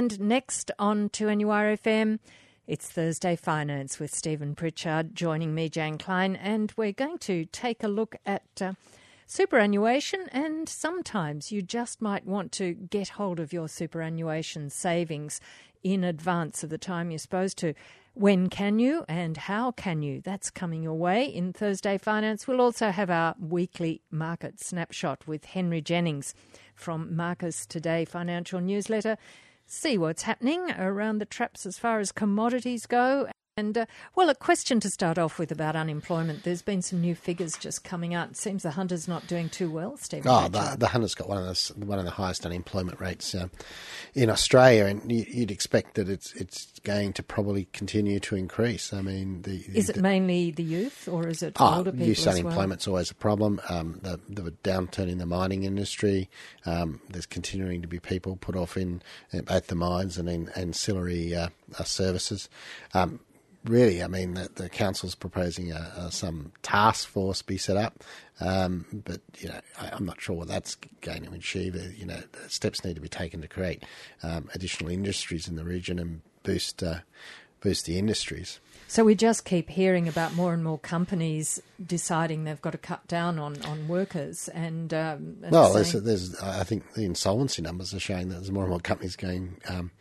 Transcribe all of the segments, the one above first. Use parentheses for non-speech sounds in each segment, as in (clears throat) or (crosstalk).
And next on 2NURFM, it's Thursday Finance with Stephen Pritchard joining me, Jane Klein, and we're going to take a look at uh, superannuation. And sometimes you just might want to get hold of your superannuation savings in advance of the time you're supposed to. When can you and how can you? That's coming your way in Thursday Finance. We'll also have our weekly market snapshot with Henry Jennings from Marcus Today Financial Newsletter. See what's happening around the traps as far as commodities go and uh, well, a question to start off with about unemployment. There's been some new figures just coming out. It seems the Hunter's not doing too well, Stephen. Oh, the, the, Hunter's got one of the one of the highest unemployment rates uh, in Australia, and you, would expect that it's it's going to probably continue to increase. I mean, the, is it the, mainly the youth, or is it oh, older people? Youth unemployment's well? always a problem. Um, the, the, downturn in the mining industry. Um, there's continuing to be people put off in, in both the mines and in ancillary uh, uh, services. Um, really, I mean, the, the council's proposing a, a, some task force be set up, um, but you know, I, am not sure what that's going to achieve. Uh, you know, steps need to be taken to create um, additional industries in the region and boost uh, boost the industries. So we just keep hearing about more and more companies deciding they've got to cut down on, on workers and. Um, and well, there's, there's, I think the insolvency numbers are showing that there's more and more companies going um,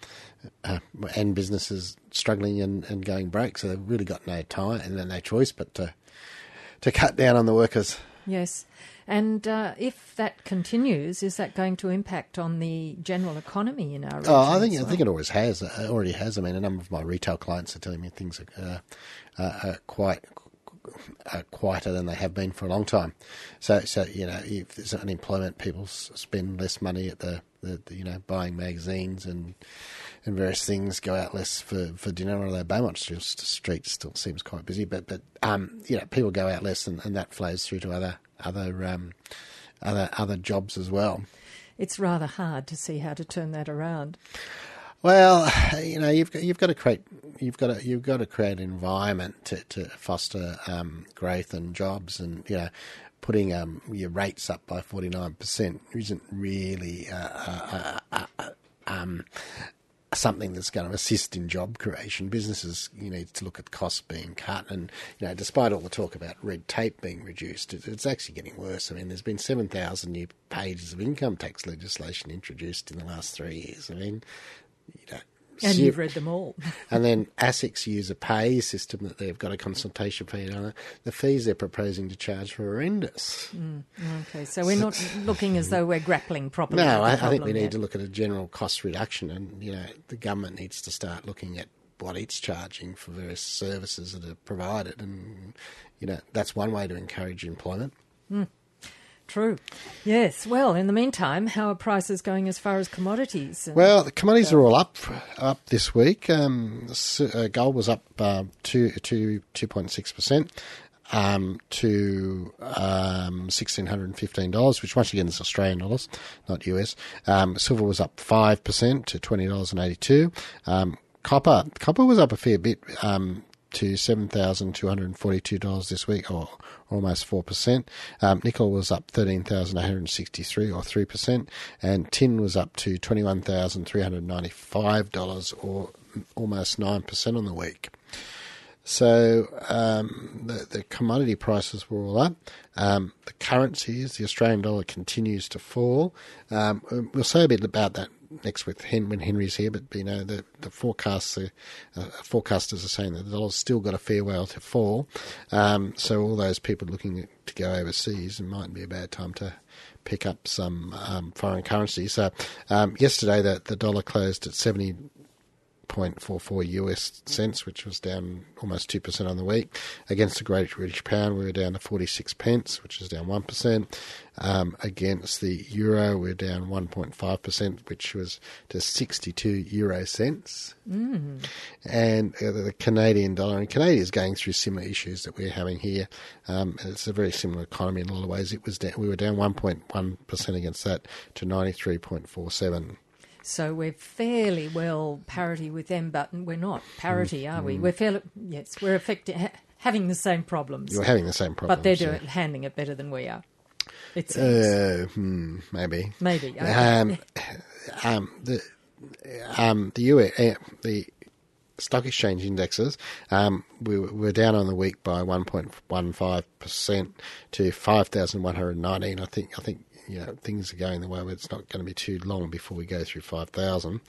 (coughs) uh, and businesses struggling and, and going broke. So they've really got no time and no choice but to to cut down on the workers. Yes. And uh, if that continues, is that going to impact on the general economy in our region? Oh, I think well? I think it always has. It already has. I mean, a number of my retail clients are telling me things are, uh, are quite uh, quieter than they have been for a long time. So, so you know, if there's unemployment, people spend less money at the, the, the, you know buying magazines and and various things. Go out less for, for dinner. Although Beaumont Street still seems quite busy, but but um, you know, people go out less, and, and that flows through to other other um, other other jobs as well. It's rather hard to see how to turn that around. Well, you know, you've got, you've got to create you've got to you've got to create an environment to, to foster um, growth and jobs, and you know, putting um, your rates up by forty nine percent isn't really uh, uh, uh, uh um, something that's going to assist in job creation. Businesses, you need to look at costs being cut, and you know, despite all the talk about red tape being reduced, it's actually getting worse. I mean, there's been seven thousand new pages of income tax legislation introduced in the last three years. I mean, you know, and you've read them all. (laughs) and then ASICs use a pay system that they've got a consultation fee on it. The fees they're proposing to charge are horrendous. Mm, okay, so we're not looking as though we're grappling properly. No, I, I, think we yet. need to look at a general cost reduction, and you know, the government needs to start looking at what it's charging for various services that are provided, and you know, that's one way to encourage employment. Mm. True. Yes. Well, in the meantime, how are prices going as far as commodities? Well, the commodities are all up up this week. Um, uh, gold was up uh, two two two point six percent. Um, to um, sixteen hundred and fifteen dollars, which once again is Australian dollars, not US. Um, silver was up five percent to twenty dollars and eighty two. Um, copper copper was up a fair bit um, to $7,242 this week, or almost 4%. Um, nickel was up 13,863 or 3%, and tin was up to $21,395 or almost 9% on the week. So um, the, the, commodity prices were all up. Um, the currencies, the Australian dollar continues to fall. Um, we'll say a bit about that next with Hen- when Henry's here, but you know the the forecasts uh, forecasters are saying that the dollar's still got a fair way to fall. Um, so all those people looking to go overseas, it might be a bad time to pick up some um, foreign currency. So um, yesterday the the dollar closed at seventy 0.44 US cents, which was down almost 2% on the week. Against the Great British Pound, we were down to 46 pence, which is down 1%. Um, against the Euro, we're down 1.5%, which was to 62 Euro cents. Mm. And uh, the Canadian dollar, and Canada is going through similar issues that we're having here. Um, it's a very similar economy in a lot of ways. It was down, we were down 1.1% against that to 93.47. So we're fairly well parity with them, but we're not parity, are we? Mm. We're fairly yes, we're affecting ha- having the same problems. You're having the same problems, but they're doing yeah. handling it better than we are. It seems. Uh, hmm, maybe. Maybe. Okay. Um, (laughs) um, the um, the US, uh, the stock exchange indexes, um, we were down on the week by 1.15% to 5,119. I think, I think, you know, things are going the way it's not going to be too long before we go through 5,000.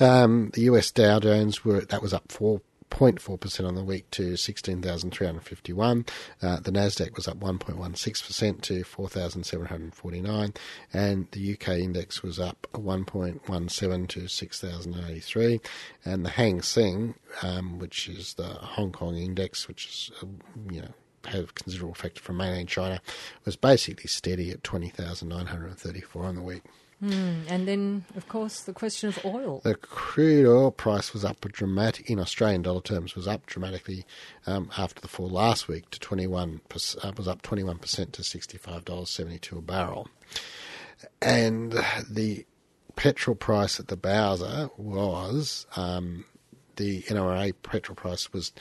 Um, the US Dow Jones were, that was up 4 0.4% on the week to 16,351. Uh, the Nasdaq was up 1.16% to 4,749, and the UK index was up 1.17 to 6,083, and the Hang Seng, um, which is the Hong Kong index, which is uh, you know have considerable effect from mainland China, was basically steady at 20,934 on the week. Mm, and then, of course, the question of oil. The crude oil price was up dramatic in Australian dollar terms was up dramatically um, after the fall last week to twenty one uh, was up twenty one percent to sixty five dollars seventy two a barrel, and the petrol price at the Bowser was um, the NRMA petrol price was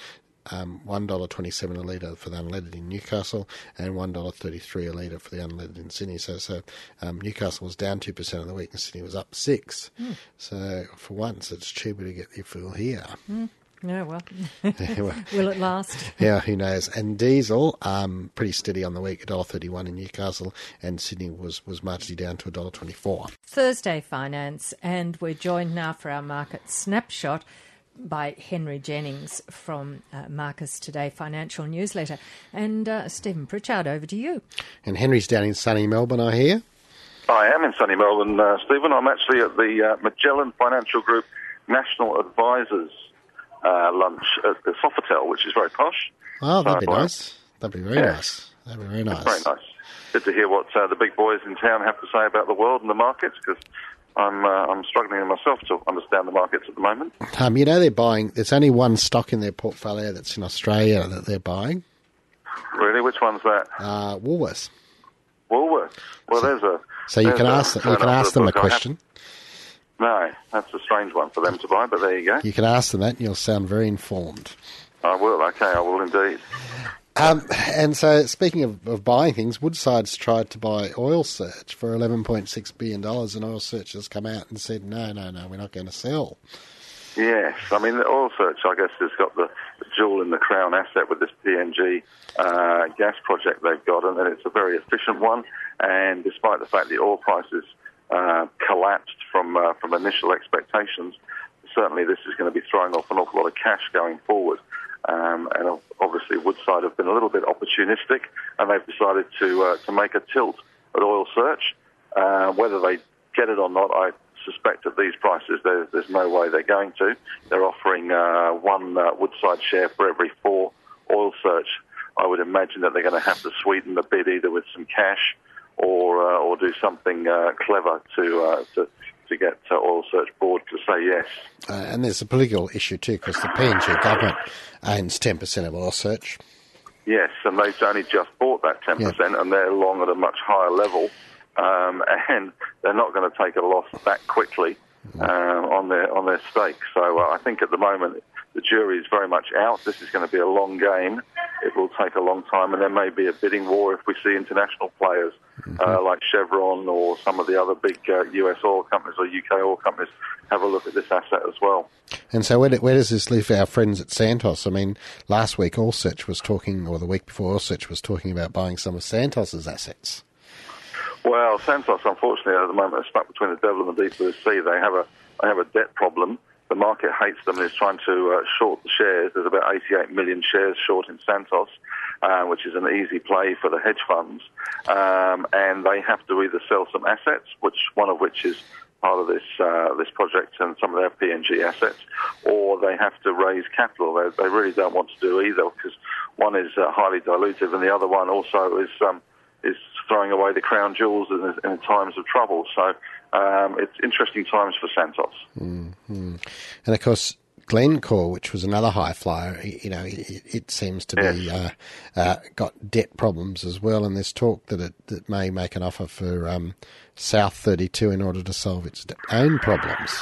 um, $1.27 a litre for the unleaded in Newcastle and $1.33 a litre for the unleaded in Sydney. So, so um, Newcastle was down 2% of the week and Sydney was up 6 mm. So for once, it's cheaper to get your fuel here. Mm. Yeah, well, (laughs) (laughs) will it last? Yeah, who knows? And diesel, um, pretty steady on the week, $1.31 in Newcastle, and Sydney was, was marginally down to $1.24. Thursday finance, and we're joined now for our market snapshot by Henry Jennings from uh, Marcus Today Financial Newsletter. And uh, Stephen Pritchard, over to you. And Henry's down in sunny Melbourne, I hear. I am in sunny Melbourne, uh, Stephen. I'm actually at the uh, Magellan Financial Group National Advisors uh, lunch at the Sofitel, which is very posh. Oh, that'd be nice. That'd be very yeah. nice. That'd be very nice. Very nice. Good to hear what uh, the big boys in town have to say about the world and the markets, because I'm uh, I'm struggling myself to understand the markets at the moment. Um, you know they're buying. There's only one stock in their portfolio that's in Australia that they're buying. Really, which one's that? Uh, Woolworths. Woolworths. Well, so, there's a. So you can ask them, you can ask them a question. No, that's a strange one for them to buy, but there you go. You can ask them that, and you'll sound very informed. I will. Okay, I will indeed. Um, and so, speaking of, of, buying things, Woodside's tried to buy Oil Search for $11.6 billion, and Oil Search has come out and said, no, no, no, we're not going to sell. Yes, I mean, Oil Search, I guess, has got the, the jewel in the crown asset with this PNG uh, gas project they've got, and it's a very efficient one. And despite the fact the oil prices uh, collapsed from uh, from initial expectations, certainly this is going to be throwing off an awful lot of cash going forward. Um, and obviously, Woodside have been a little bit opportunistic, and they've decided to uh, to make a tilt at Oil Search. Uh, whether they get it or not, I suspect at these prices, there's, there's no way they're going to. They're offering uh, one uh, Woodside share for every four Oil Search. I would imagine that they're going to have to sweeten the bid either with some cash or uh, or do something uh, clever to uh to to get uh, Oil Search Board to say yes. Uh, and there's a political issue too, because the PNG government owns 10% of Oil Search. Yes, and they've only just bought that 10%, yeah. and they're long at a much higher level, um, (laughs) and they're not going to take a loss that quickly uh, on their on their stake. So uh, I think at the moment the jury is very much out. This is going to be a long game. It will take a long time, and there may be a bidding war if we see international players mm-hmm. uh, like Chevron or some of the other big uh, US oil companies or UK oil companies have a look at this asset as well. And so, where, where does this leave our friends at Santos? I mean, last week Oil Search was talking, or the week before Oil Search was talking about buying some of Santos's assets. Well, Santos, unfortunately, at the moment, are stuck between the devil and the deep blue sea. They have a they have a debt problem. The market hates them and is trying to uh, short the shares. There's about 88 million shares short in Santos, uh, which is an easy play for the hedge funds. Um, and they have to either sell some assets, which one of which is part of this uh, this project and some of their PNG assets, or they have to raise capital. They, they really don't want to do either because one is uh, highly dilutive and the other one also is um, is throwing away the crown jewels in, in times of trouble. So um, it's interesting times for Santos. Mm-hmm. And of course, Glencore, which was another high flyer, you know, it, it seems to be uh, uh, got debt problems as well. And there's talk that it that may make an offer for um, South 32 in order to solve its own problems.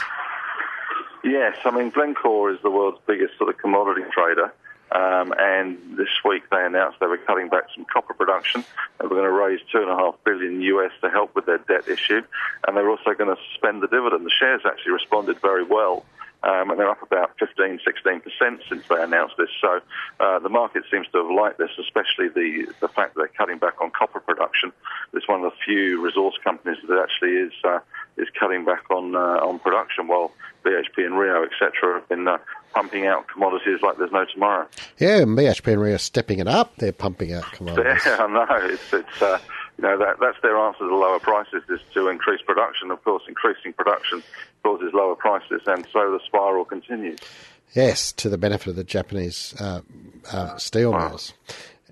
Yes, I mean Glencore is the world's biggest sort of commodity trader, Um, and this week they announced they were cutting back some copper production. They were going to raise two and a half billion US to help with their debt issue, and they're also going to suspend the dividend. The shares actually responded very well. Um, and they're up about 15, 16% since they announced this. So uh, the market seems to have liked this, especially the, the fact that they're cutting back on copper production. It's one of the few resource companies that actually is uh, is cutting back on uh, on production, while BHP and Rio, etc., have been uh, pumping out commodities like there's no tomorrow. Yeah, BHP and Rio are stepping it up. They're pumping out (laughs) commodities. Yeah, I know. It's, it's uh, you know, that, that's their answer to lower prices is to increase production. Of course, increasing production causes lower prices, and so the spiral continues. Yes, to the benefit of the Japanese uh, uh, steel mills.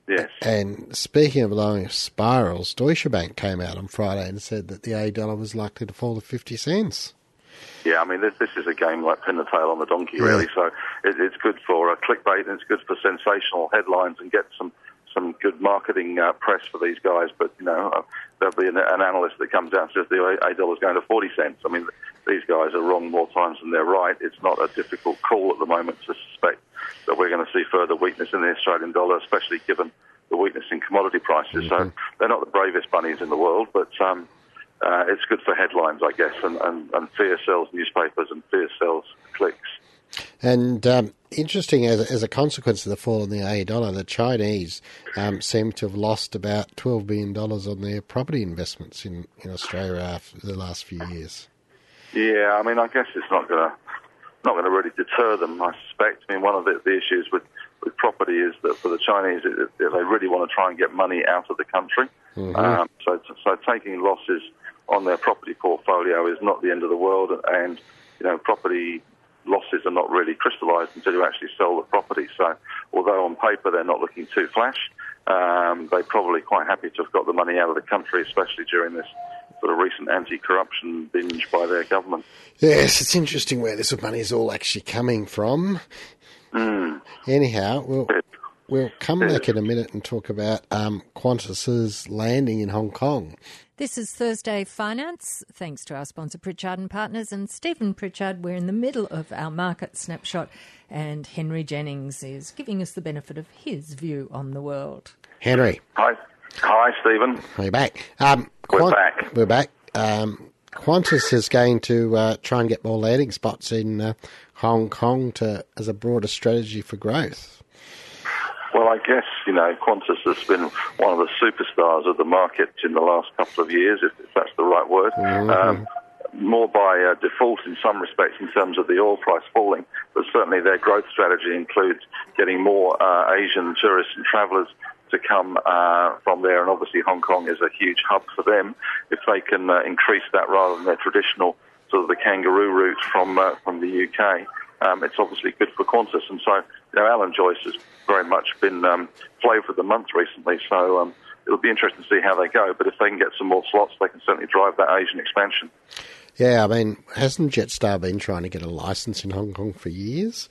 Yes. And speaking of lowering spirals, Deutsche Bank came out on Friday and said that the A dollar was likely to fall to 50 cents. Yeah, I mean, this, this is a game like pin the tail on the donkey, yeah. really. So it, it's good for uh, clickbait and it's good for sensational headlines and get some some good marketing uh, press for these guys. But you know, uh, there'll be an, an, analyst that comes out and says the A dollar is going to forty cents. I mean, these guys are wrong more times than they're right. It's not a difficult call at the moment to suspect that we're going to see further weakness in the Australian dollar, especially given the weakness in commodity prices. Mm-hmm. So they're not the bravest bunnies in the world, but um, uh, it's good for headlines, I guess, and, and, and fear sells newspapers and fear sells clicks. And um, interesting, as, as a consequence of the fall in the A dollar, the Chinese um, seem to have lost about $12 billion on their property investments in, in Australia after the last few years. Yeah, I mean, I guess it's not going to not going to really deter them. I suspect. I mean, one of the, the issues with, with property is that for the Chinese, it, it, they really want to try and get money out of the country. Mm-hmm. Um, so, so taking losses on their property portfolio is not the end of the world, and you know, property losses are not really crystallised until you actually sell the property. So, although on paper they're not looking too flash, um, they're probably quite happy to have got the money out of the country, especially during this sort of recent anti-corruption binge by their government. Yes, it's interesting where this money is all actually coming from. Mm. Anyhow, we'll we'll come back in a minute and talk about um, Qantas's landing in Hong Kong. This is Thursday Finance. Thanks to our sponsor Pritchard and Partners and Stephen Pritchard. We're in the middle of our market snapshot, and Henry Jennings is giving us the benefit of his view on the world. Henry. Hi. Hi, Stephen. We're back. Um, we're Quant- back. We're back. Um, Qantas is going to uh, try and get more landing spots in uh, Hong Kong to as a broader strategy for growth. Well, I guess, you know, Qantas has been one of the superstars of the market in the last couple of years, if, if that's the right word. Mm-hmm. Um, more by uh, default in some respects in terms of the oil price falling, but certainly their growth strategy includes getting more uh, Asian tourists and travellers to come uh, from there, and obviously Hong Kong is a huge hub for them. If they can uh, increase that rather than their traditional sort of the kangaroo route from uh, from the UK, um, it's obviously good for Qantas. And so, you know, Alan Joyce has very much been um, flavour of the month recently. So um, it'll be interesting to see how they go. But if they can get some more slots, they can certainly drive that Asian expansion. Yeah, I mean, hasn't Jetstar been trying to get a license in Hong Kong for years?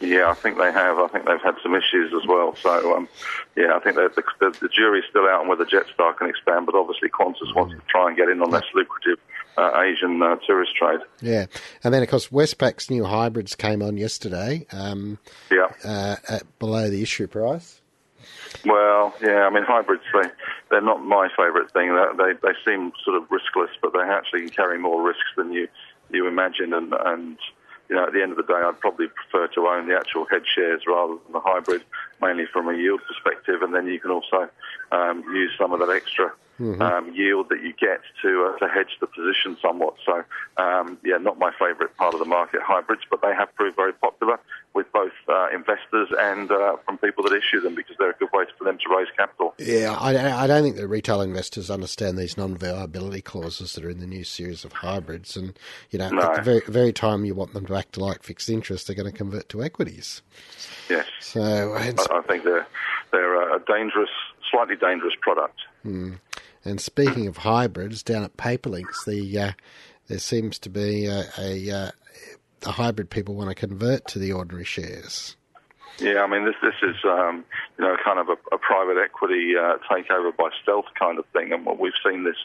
Yeah, I think they have. I think they've had some issues as well. So, um, yeah, I think the, the, the, jury's still out on whether Jetstar can expand, but obviously Qantas wants to try and get in on this lucrative uh, Asian uh, tourist trade. Yeah, and then of course Westpac's new hybrids came on yesterday. Um, yeah, uh, at below the issue price. Well, yeah, I mean hybrids they they're not my favourite thing. They, they they seem sort of riskless, but they actually carry more risks than you you imagine, and and you know, at the end of the day, I'd probably prefer to own the actual head shares rather than the hybrid, mainly from a yield perspective. And then you can also um, use some of that extra mm-hmm. um, yield that you get to uh, to hedge the position somewhat. So, um, yeah, not my favourite part of the market, hybrids, but they have proved very popular with both uh, investors and uh, from people that issue them because they're a good way for them to raise capital. Yeah, I, I don't think the retail investors understand these non-viability clauses that are in the new series of hybrids, and you know, no. at the very, very time you want them to act like fixed interest, they're going to convert to equities. Yes. So I, I think they're they're a dangerous, slightly dangerous product. Hmm. And speaking of hybrids, down at PaperlinX, the uh, there seems to be a, a uh, the hybrid people want to convert to the ordinary shares. Yeah, I mean, this this is um, you know kind of a, a private equity uh, takeover by stealth kind of thing, and we've seen this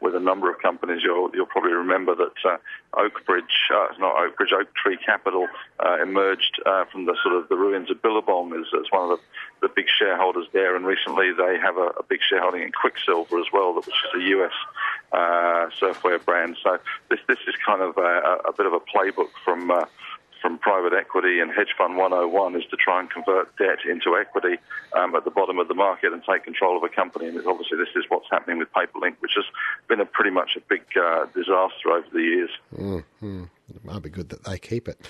with a number of companies. You'll you'll probably remember that uh, Oakbridge, uh, not Oakbridge, Oak Tree Capital uh, emerged uh, from the sort of the ruins of Billabong as, as one of the, the big shareholders there, and recently they have a, a big shareholding in Quiksilver as well, which is a US uh, surfwear brand. So this this is kind of a, a bit of a playbook from. From private equity and hedge fund 101 is to try and convert debt into equity um, at the bottom of the market and take control of a company. And obviously, this is what's happening with Paperlink, which has been a pretty much a big uh, disaster over the years. Mm-hmm. It might be good that they keep it. (laughs)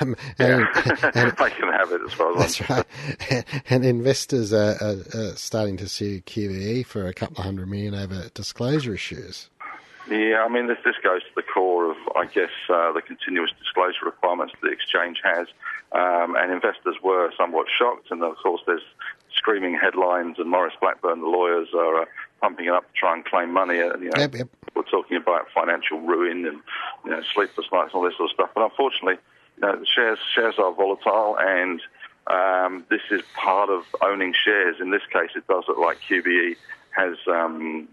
Um, and, yeah. (laughs) and, they can have it as far as that's right. (laughs) And investors are, are, are starting to sue QBE for a couple of hundred million over disclosure issues. Yeah, I mean, this, this goes to the core of, I guess, uh, the continuous disclosure requirements the exchange has. Um, and investors were somewhat shocked. And of course, there's screaming headlines, and Maurice Blackburn, the lawyers, are uh, pumping it up to try and claim money. And, you know, yep, yep. We're talking about financial ruin and you know, sleepless nights and all this sort of stuff. But unfortunately, you know, shares shares are volatile, and um, this is part of owning shares. In this case, it does look like QBE has um,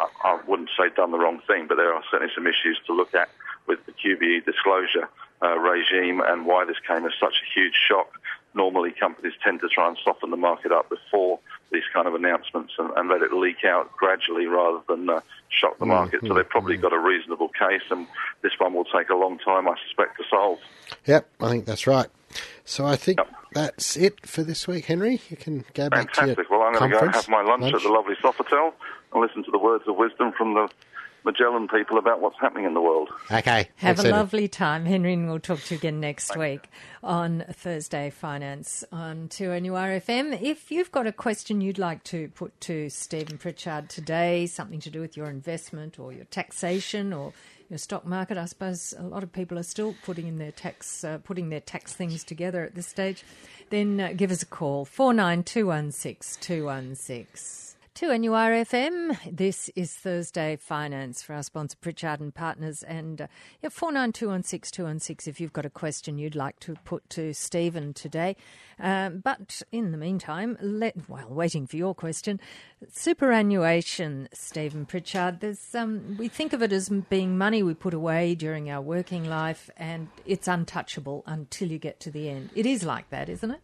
I wouldn't say done the wrong thing, but there are certainly some issues to look at with the QBE disclosure uh, regime and why this came as such a huge shock. Normally, companies tend to try and soften the market up before these kind of announcements and, and let it leak out gradually rather than uh, shock the market. Mm-hmm. So they've probably got a reasonable case, and this one will take a long time, I suspect, to solve. Yep, I think that's right. So I think yep. that's it for this week, Henry. You can go back Fantastic. to your Well, I'm going to go and have my lunch, lunch, at the lovely Sofitel and listen to the words of wisdom from the Magellan people about what's happening in the world. Okay. Have a lovely time, Henry, and we'll talk to you again next Thanks. week on Thursday Finance on 2NURFM. If you've got a question you'd like to put to Stephen Pritchard today, something to do with your investment or your taxation or your stock market, I suppose a lot of people are still putting in their tax, uh, putting their tax things together at this stage, then uh, give us a call, 49216216. 216. 2NURFM, this is Thursday Finance for our sponsor Pritchard and Partners, and uh, yeah, four nine two one six two one six. If you've got a question you'd like to put to Stephen today, um, but in the meantime, let while waiting for your question, superannuation, Stephen Pritchard. There's um, we think of it as being money we put away during our working life, and it's untouchable until you get to the end. It is like that, isn't it?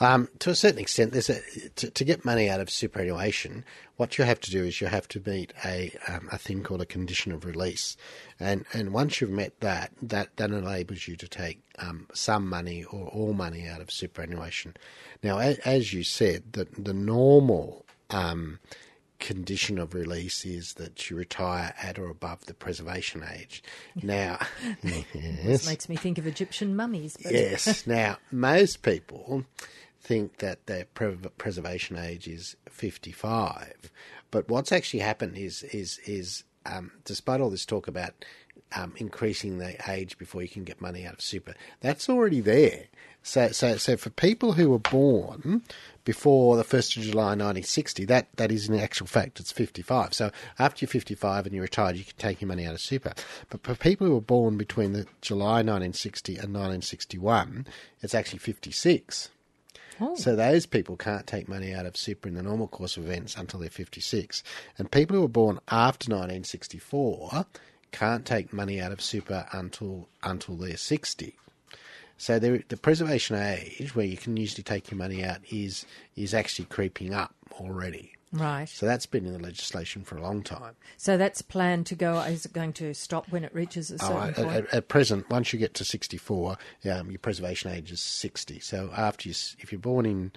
Um, to a certain extent, there's a to, to get money out of superannuation what you have to do is you have to meet a um, a thing called a condition of release, and and once you've met that, that that enables you to take um, some money or all money out of superannuation. Now, as, as you said, the the normal um, condition of release is that you retire at or above the preservation age. Now, (laughs) (laughs) yes, this makes me think of Egyptian mummies. But. yes. (laughs) Now, most people think that their pre- preservation age is 55. But what's actually happened is is is um, despite all this talk about um, increasing the age before you can get money out of super, that's already there. So so so for people who were born before the first of July 1960, that that is in actual fact it's 55. So after you're 55 and you're retired, you can take your money out of super. But for people who were born between the July 1960 and 1961, it's actually 56. Oh. So those people can't take money out of super in the normal course of events until they're 56. And people who were born after 1964 can't take money out of super until until they're 60. So the, the preservation age, where you can usually take your money out, is is actually creeping up already. Right. So that's been in the legislation for a long time. So that's planned to go. Is it going to stop when it reaches a oh, certain oh, point? At, at, present, once you get to sixty-four, um, your preservation age is sixty. So after you, if you're born in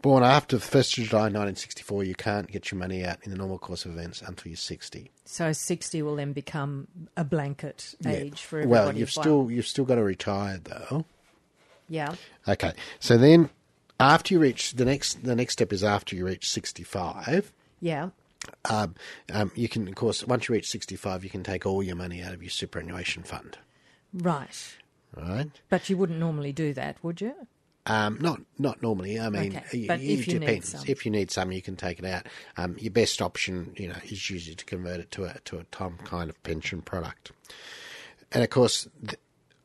born after the first of July 1964, you can't get your money out in the normal course of events until you're sixty. So sixty will then become a blanket age yeah. for everybody. Well, you've still you've still got to retire though. Yeah. Okay. So then after you reach the next the next step is after you reach 65 yeah um, um, you can of course once you reach 65 you can take all your money out of your superannuation fund right right but you wouldn't normally do that would you um, not not normally. I mean, okay. but it, if you depends. Need some. If you need some, you can take it out. Um, your best option, you know, is usually to convert it to a to a Tom kind of pension product. And of course,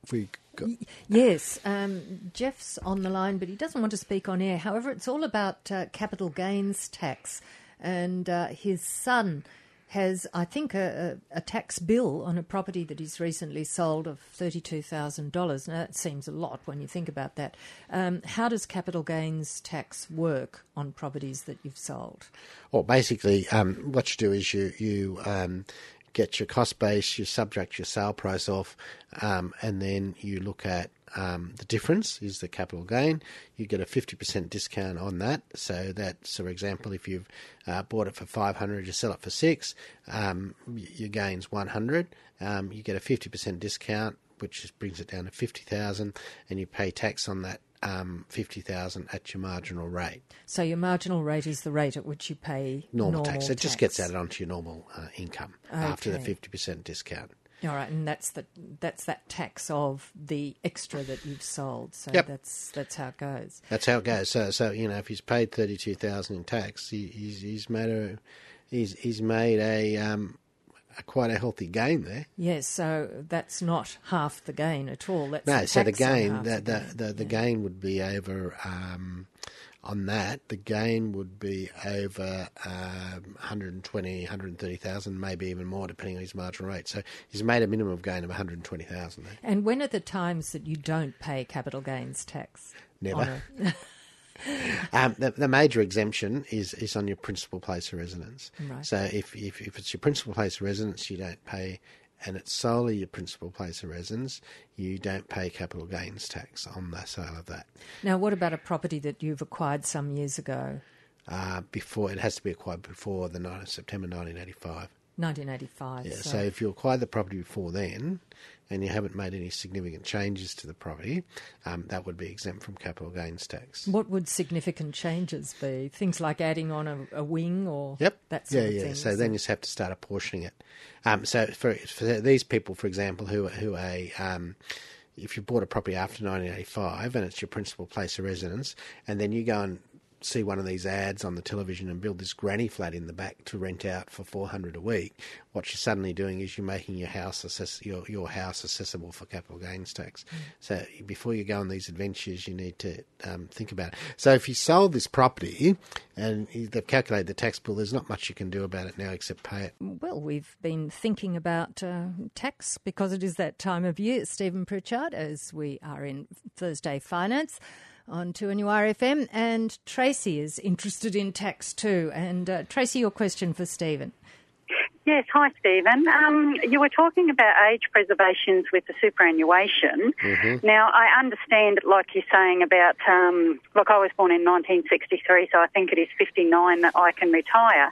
if we Yes, um, Jeff's on the line, but he doesn't want to speak on air. However, it's all about uh, capital gains tax, and uh, his son has, I think, a, a, a, tax bill on a property that he's recently sold of $32,000. Now, that seems a lot when you think about that. Um, how does capital gains tax work on properties that you've sold? Well, basically, um, what you do is you, you um, get your cost base, you subtract your sale price off, um, and then you look at um, the difference is the capital gain. You get a 50% discount on that. So that, for example, if you've uh, bought it for 500, you sell it for six, um, your gain's 100. Um, you get a 50% discount, which brings it down to 50,000, and you pay tax on that um, 50,000 at your marginal rate. So your marginal rate is the rate at which you pay normal, normal tax. It just gets added onto your normal uh, income okay. after the 50% discount. All right, and that's the that's that tax of the extra that you've sold. So yep. that's that's how it goes. That's how it goes. So so you know if he's paid thirty two thousand in tax, he, he's he's made a he's he's made a um a, quite a healthy gain there. Yes, so that's not half the gain at all. That's no, the so the gain the the the, the, the yeah. gain would be over um, on that, the gain would be over um, 120, 130,000, maybe even more, depending on his marginal rate. So he's made a minimum of gain of 120,000. And when are the times that you don't pay capital gains tax? Never. (laughs) (laughs) um, the, the, major exemption is, is on your principal place of residence. Right. So if, if, if it's your principal place of residence, you don't pay and it's solely your principal place of residence, you don't pay capital gains tax on the sale of that. Now, what about a property that you've acquired some years ago? Uh, before it has to be acquired before the 9th of September 1985. 1985. Yeah, so. so if you acquired the property before then, and you haven't made any significant changes to the property, um, that would be exempt from capital gains tax. What would significant changes be? Things like adding on a, a wing or yep. that sort yeah, of yeah. thing? So then you just have to start apportioning it. Um, so for, for these people, for example, who who are um, if you bought a property after 1985 and it's your principal place of residence, and then you go and see one of these ads on the television and build this granny flat in the back to rent out for 400 a week, what you're suddenly doing is you're making your house assess- your, your house accessible for capital gains tax. Mm. So before you go on these adventures, you need to um, think about it. So if you sold this property and they've calculated the tax bill, there's not much you can do about it now except pay it. Well, we've been thinking about uh, tax because it is that time of year, Stephen Pritchard, as we are in Thursday Finance on 2NURFM. And Tracy is interested in tax too. And uh, Tracy, your question for Stephen. Yes, hi Stephen. Um, you were talking about age preservations with the superannuation. Mm-hmm. Now, I understand, like you're saying about, um, look, I was born in 1963, so I think it is 59 that I can retire.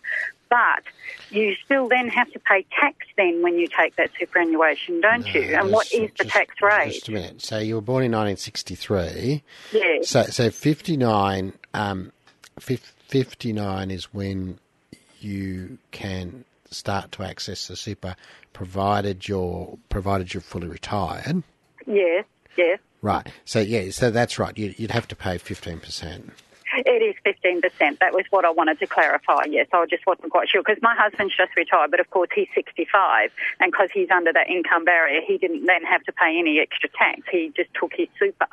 But you still then have to pay tax then when you take that superannuation, don't no, you? And what is the tax rate? Just a minute. So you were born in 1963. Yes. So, so 59, um, 59 is when you can start to access the super, provided you're provided you're fully retired. Yes, yes. Right. So yeah, so that's right. You, would have to pay fifteen percent. It is 15%. That was what I wanted to clarify. Yes, I just wasn't quite sure because my husband's just retired, but of course he's 65, and because he's under that income barrier, he didn't then have to pay any extra tax. He just took his super.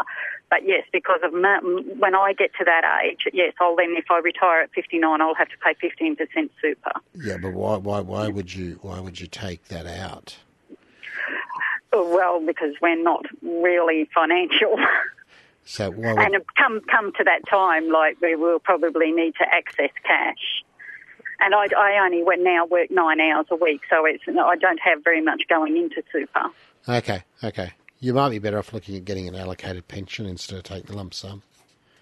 But yes, because of my, when I get to that age, yes, I'll then if I retire at 59, I'll have to pay 15% super. Yeah, but why why why would you why would you take that out? Well, because we're not really financial. (laughs) So would... and come come to that time, like we will probably need to access cash. And I, I only now work nine hours a week, so it's I don't have very much going into super. Okay, okay. You might be better off looking at getting an allocated pension instead of taking the lump sum.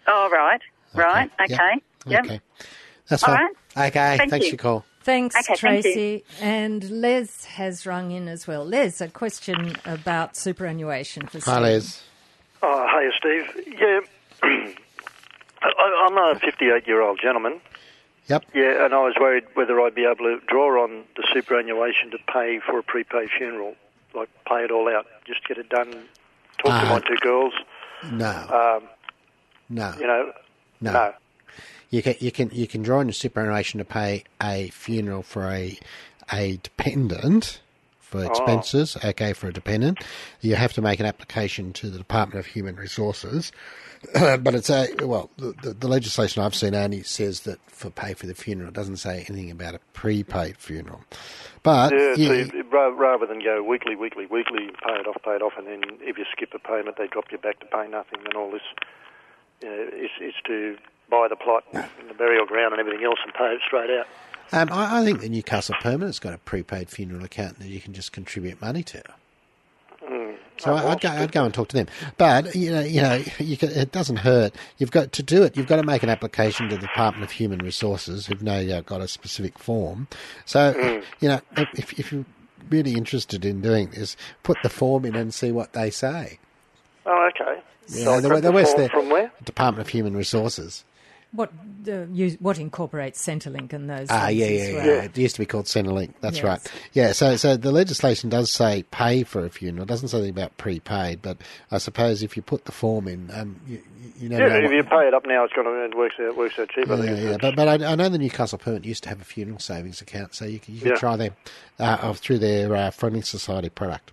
Oh, right, okay. right, okay, yep. okay. That's fine. Right. Okay, Thank thanks you. for your call. Thanks, okay, Tracy. Thank and Les has rung in as well. Les, a question about superannuation for Hi, Les. Oh, hey, Steve. Yeah, (clears throat) I, I'm a 58 year old gentleman. Yep. Yeah, and I was worried whether I'd be able to draw on the superannuation to pay for a prepaid funeral, like pay it all out, just get it done. Talk uh, to my two girls. No. Um, no. You know. No. no. You can you can you can draw on your superannuation to pay a funeral for a a dependent for oh. expenses, okay, for a dependent. You have to make an application to the Department of Human Resources. (coughs) but it's a, well, the, the, legislation I've seen only says that for pay for the funeral. It doesn't say anything about a prepaid funeral. But Yeah, so rather than go weekly, weekly, weekly, pay it off, pay it off, and then if you skip a payment, they drop you back to pay nothing, and all this. You know, it's, it's to buy the plot and the burial ground and everything else and pay it straight out. Um, I, I think the Newcastle Permanent's got a prepaid funeral account that you can just contribute money to. So I, I'd, go, I'd go and talk to them. But you know, you know, you can, it doesn't hurt. You've got to do it. You've got to make an application to the Department of Human Resources, who've now uh, got a specific form. So you know, if, if you're really interested in doing this, put the form in and see what they say. Oh, okay. Yeah, so the, the the West from where? Department of Human Resources. What uh, you, what incorporates Centrelink and those? Ah, things yeah, as yeah, well? yeah. It used to be called Centrelink. That's Yes. right. Yeah. So, so the legislation does say pay for a funeral. It doesn't say anything about prepaid. But I suppose if you put the form in, um, you, you- you never Yeah, know. if what- you pay it up now, it's going to it works out works out cheaper. Yeah, yeah, but but I, I know the Newcastle Permanent used to have a funeral savings account, so you can you can Yeah. try them uh, uh, through their uh, Friendly Society product.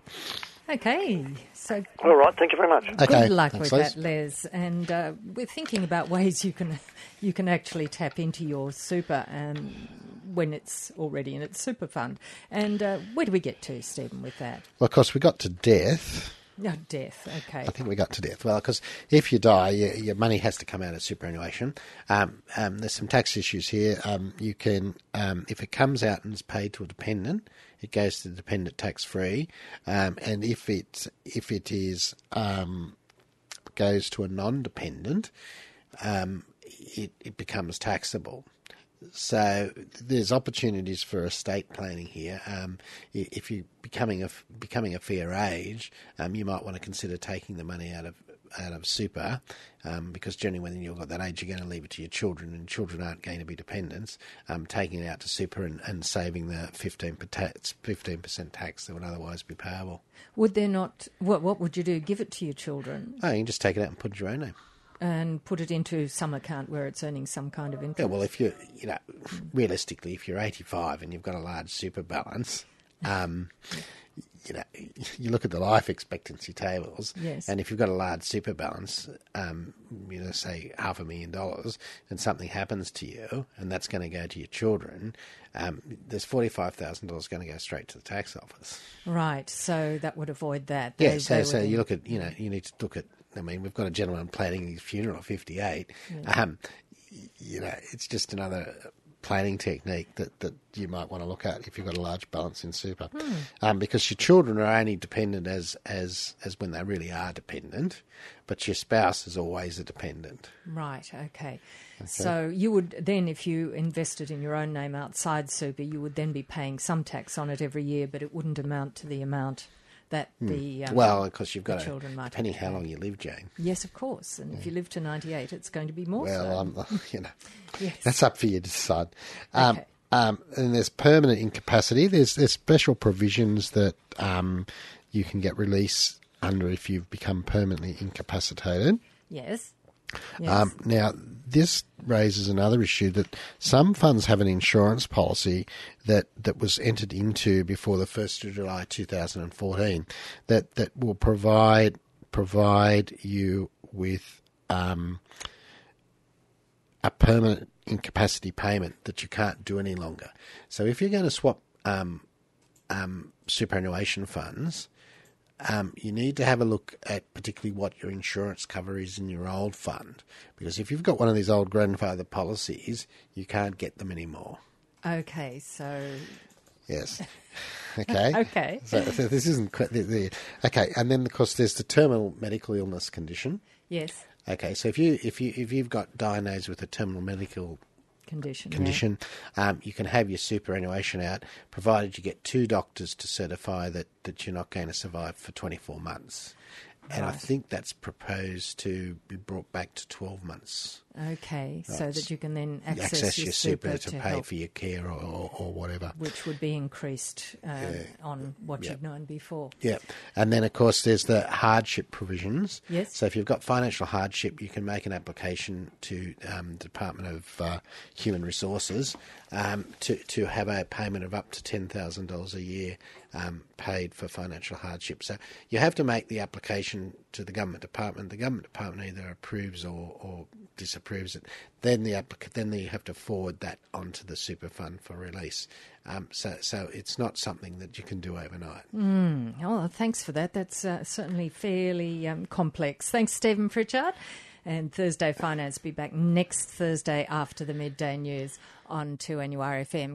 Okay, so All right, thank you very much. Okay, good luck thanks, with Liz. that, Les. And uh, we're thinking about ways you can you can actually tap into your super um, when it's already in its super fund. And uh, where do we get to, Stephen, with that? Well, of course, we got to death. No, death. Okay. I think we got to death. Well, because if you die, your, your money has to come out of superannuation. Um, um, there's some tax issues here. Um, you can, um, if it comes out and is paid to a dependent, it goes to the dependent tax free. Um, and if it if it is um, goes to a non-dependent, it, it becomes taxable. So there's opportunities for estate planning here. Um, if you're becoming a becoming a fair age, um, you might want to consider taking the money out of out of super, um, because generally when you've got that age, you're going to leave it to your children, and children aren't going to be dependents. Um, taking it out to super and, and saving the 15 percent tax that would otherwise be payable. Would there not? What What would you do? Give it to your children Oh, you can just take it out and put it in your own name. And put it into some account where it's earning some kind of interest? Yeah, well, if you you know, realistically, if you're 85 and you've got a large super balance, (laughs) um, you know, you look at the life expectancy tables, Yes. and if you've got a large super balance, um, you know, say half a million dollars, and something happens to you, and that's going to go to your children, um, there's forty-five thousand dollars going to go straight to the tax office. Right. So that would avoid that. Yeah, so so you look at you know you need to look at. I mean, we've got a gentleman planning his funeral at fifty eight. Um, you know, it's just another planning technique that, that you might want to look at if you've got a large balance in super, um, because your children are only dependent as as as when they really are dependent, but your spouse is always a dependent. Right, okay. So you would then, if you invested in your own name outside super, you would then be paying some tax on it every year, but it wouldn't amount to the amount that the. Um, Hmm. well, because you've got the to, children might depending how long you live, Jane. Yes, of course. And if you live to 98, it's going to be more Well, so. um, (laughs) you know, (laughs) Yes. that's up for you to decide. Um, Okay. um, and there's permanent incapacity. There's there's special provisions that um, you can get release under if you've become permanently incapacitated. yes. Yes. Um, now, this raises another issue that some funds have an insurance policy that, that was entered into before the 1st of July 2014 that, that will provide provide you with um, a permanent incapacity payment that you can't do any longer. So if you're going to swap um, um, superannuation funds, um, you need to have a look at particularly what your insurance cover is in your old fund. Because if you've got one of these old grandfather policies, you can't get them anymore. okay, so. Yes. (laughs) Okay. Okay. So, so this isn't quite the, the okay. And then of course there's the terminal medical illness condition. Yes. Okay. So if you if you if you've got diagnosed with a terminal medical Condition. yeah. um, you can have your superannuation out, provided you get two doctors to certify that, that you're not going to survive for 24 months. And I think that's proposed to be brought back to 12 months. Okay, so that you can then access, Access your, your super, to, to pay help, for your care or, or, or whatever. which would be increased uh, on what Yeah. you've known before. Yeah. And then, of course, there's the hardship provisions. Yes. So if you've got financial hardship, you can make an application to um, the Department of uh, Human Resources um, to, to have a payment of up to $10,000 a year um, paid for financial hardship. So you have to make the application to the government department. The government department either approves or, or disapproves it. Then the applic- then you have to forward that onto the super fund for release. Um, so so it's not something that you can do overnight. Mm. Oh, thanks for that. That's uh, certainly fairly um, complex. Thanks, Stephen Pritchard. And Thursday Finance be back next Thursday after the midday news on 2NURFM.